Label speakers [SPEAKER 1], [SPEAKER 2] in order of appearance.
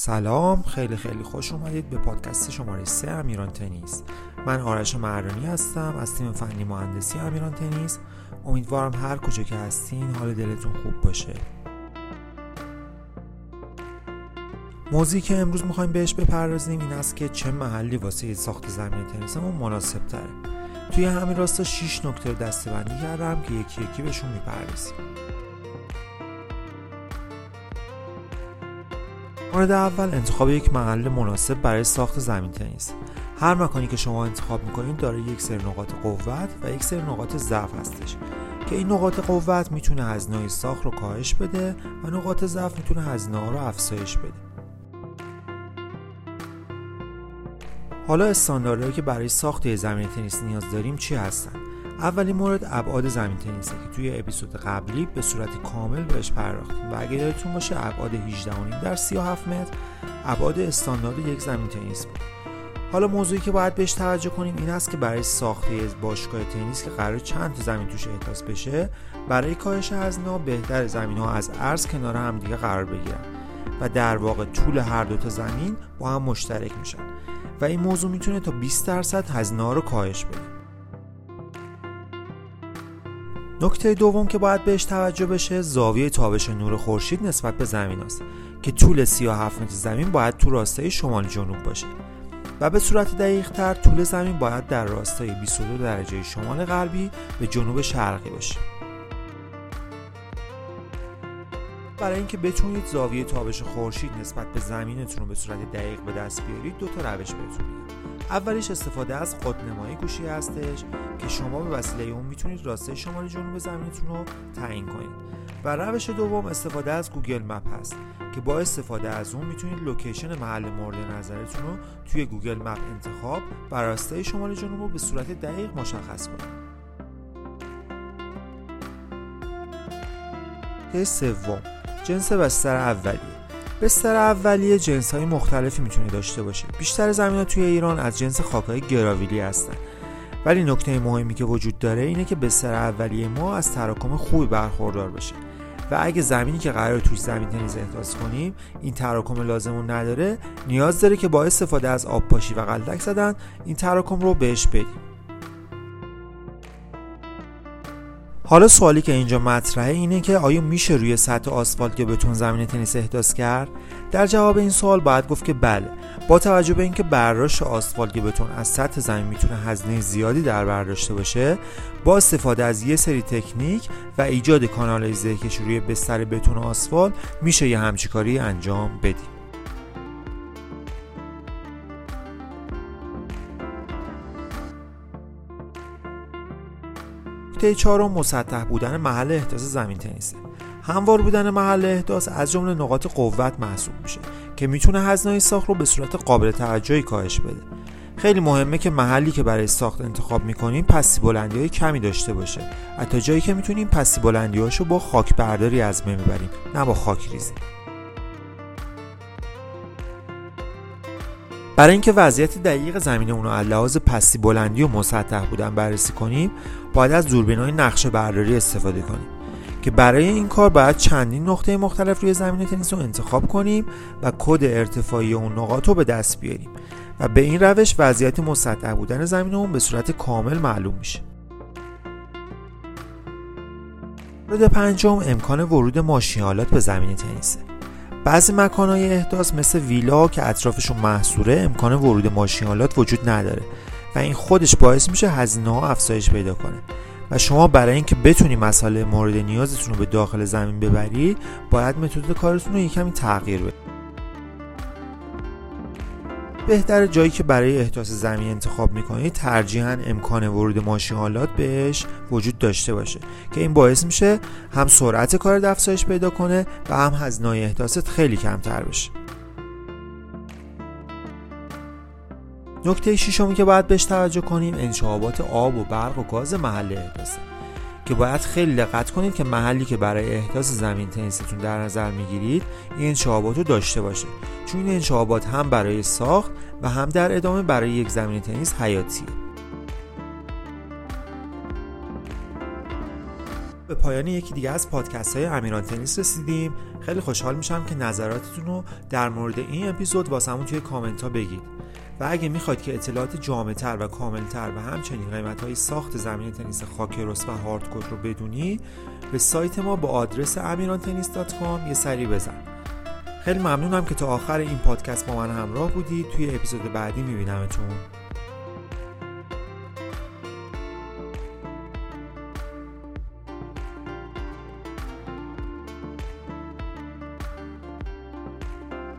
[SPEAKER 1] سلام خیلی خیلی خوش اومدید به پادکست شماره 3 امیران تنیس. من آرش مردانی هستم از تیم فنی مهندسی امیران تنیس. امیدوارم هر کجا که هستین حال دلتون خوب باشه. موضوعی که امروز می‌خوایم بهش بپردازیم این است که چه محلی واسه ساخت زمین تنیسمون مناسب تره توی همین راستا 6 نکته دستبندی کردم که یکی یکی بهشون می‌پردازیم. مورد اول انتخاب یک محل مناسب برای ساخت زمین تنیس. هر مکانی که شما انتخاب می‌کنید داره یک سری نقاط قوت و یک سری نقاط ضعف هستش. که این نقاط قوت می‌تونه هزینه ساخت رو کاهش بده و نقاط ضعف می‌تونه هزینه رو افزایش بده. حالا استانداردهایی که برای ساخت زمین تنیس نیاز داریم چی هستن؟ اولین مورد ابعاد زمین تنیسه که توی اپیزود قبلی به صورت کامل بهش پرداختیم و اگه یادتون باشه ابعاد 18 در 37 متر ابعاد استاندارد یک زمین تنیس بود. حالا موضوعی که باید بهش توجه کنیم این است که برای ساخته باشگاه تنیس که قرار چند تا زمین توش احداث بشه برای کاهش هزینه بهتر زمین ها از عرض کنار هم دیگه قرار بگیرن و در واقع طول هر دو تا زمین با هم مشترک میشن. و این موضوع می‌تونه تا 20 درصد هزینه رو کاهش بده. نکته دوم که باید بهش توجه بشه زاویه تابش نور خورشید نسبت به زمین است که طول 37 متر زمین باید تو راستای شمال جنوب باشه و به صورت دقیق تر طول زمین باید در راستای 22 درجه شمال غربی به جنوب شرقی باشه. برای اینکه بتونید زاویه تابش خورشید نسبت به زمینتون رو به صورت دقیق به دست بیارید دو تا روش بهتون اولیش استفاده از خودنمایی گوشی هستش که شما به وسیله اون می‌تونید راسته شمال جنوب زمینتون رو تعیین کنید. و روش دوم استفاده از Google Map هست که با استفاده از اون می‌تونید location محل مورد نظرتون رو توی Google Map انتخاب و راستای شمال جنوب رو به صورت دقیق مشخص کنید. سوم جنس بستر اولیه. بستر اولیه جنس های مختلفی می‌تونه داشته باشه. بیشتر زمین ها توی ایران از جنس خاک های gravel ی هستن. ولی نکته مهمی که وجود داره اینه که بستر اولیه ما از تراکم خوبی برخوردار باشه. و اگه زمینی که قرار توش زمین تنیس احداث کنیم این تراکم لازمون نداره نیاز داره که با استفاده از آب پاشی و قلدک زدن این تراکم رو بهش بدیم. حالا سوالی که اینجا مطرحه اینه که آیا میشه روی سطح آسفالت یا بتون زمین تنیس احداث کرد؟ در جواب این سوال باید گفت که بله با توجه به اینکه برداشت آسفالت یا بتون از سطح زمین می‌تونه هزینه زیادی در بر داشته باشه با استفاده از یه سری تکنیک و ایجاد کانال زهکش روی بستر بتون و آسفالت میشه یه همچی کاری انجام بدیم نکته چهارم مسطح بودن محل احداث زمین تنیسه. هموار بودن محل احداث از جمله نقاط قوت محسوب میشه که می‌تونه هزینه ساخت رو به صورت قابل توجهی کاهش بده. خیلی مهمه که محلی که برای ساخت انتخاب می‌کنیم پسی بلندی های کمی داشته باشه حتی جایی که می‌تونیم پسی بلندی هاشو با خاک برداری از بین ببریم نه با خاک ریزی برای اینکه وضعیت دقیق زمین اون رو لحاظ پستی بلندی و مسطح بودن بررسی کنیم باید از دوربین های نقشه برداری استفاده کنیم که برای این کار باید چندین نقطه مختلف روی زمین تنیس رو انتخاب کنیم و کد ارتفاعی اون نقاط رو به دست بیاریم و به این روش وضعیت مسطح بودن زمین اون به صورت کامل معلوم میشه. مورد پنجم امکان ورود ماشینالات به زمین تنیسه. بعضی مکانهای احداث مثل ویلا که اطرافشون محصوره امکان ورود ماشینالات وجود نداره و این خودش باعث میشه هزینه ها افزایش پیدا کنه. و شما برای اینکه بتونی مسئله مورد نیازتون رو به داخل زمین ببری باید متد کارتون رو یکمی تغییر بدید بهتر جایی که برای احداث زمین انتخاب می‌کنید ترجیحاً امکان ورود ماشینالات بهش وجود داشته باشه که این باعث میشه هم سرعت کار افزایش پیدا کنه و هم هزینه احداثت خیلی کمتر بشه. نکته ششمی که باید بهش توجه کنیم انشابات آب و برق و گاز محل احداثه. که باید خیلی دقت کنید که محلی که برای احداث زمین تنیستون در نظر می‌گیرید این انشابات رو داشته باشه. چون این انشابات هم برای ساخت و هم در ادامه برای یک زمین تنیس حیاتیه. به پایان یکی دیگه از پادکست های امیران تنیس رسیدیم. خیلی خوشحال میشم که نظراتتون رو در مورد این اپیزود واسمون توی کامنت ها بگید. و اگه می‌خواید که اطلاعات جامعتر و کاملتر و همچنین قیمت های ساخت زمین تنیس خاکروس و هاردکور رو بدونی به سایت ما با آدرس amirantennis.com یه سری بزن. خیلی ممنونم که تا آخر این پادکست با من همراه بودید. توی اپیزود بعدی میبینمتون.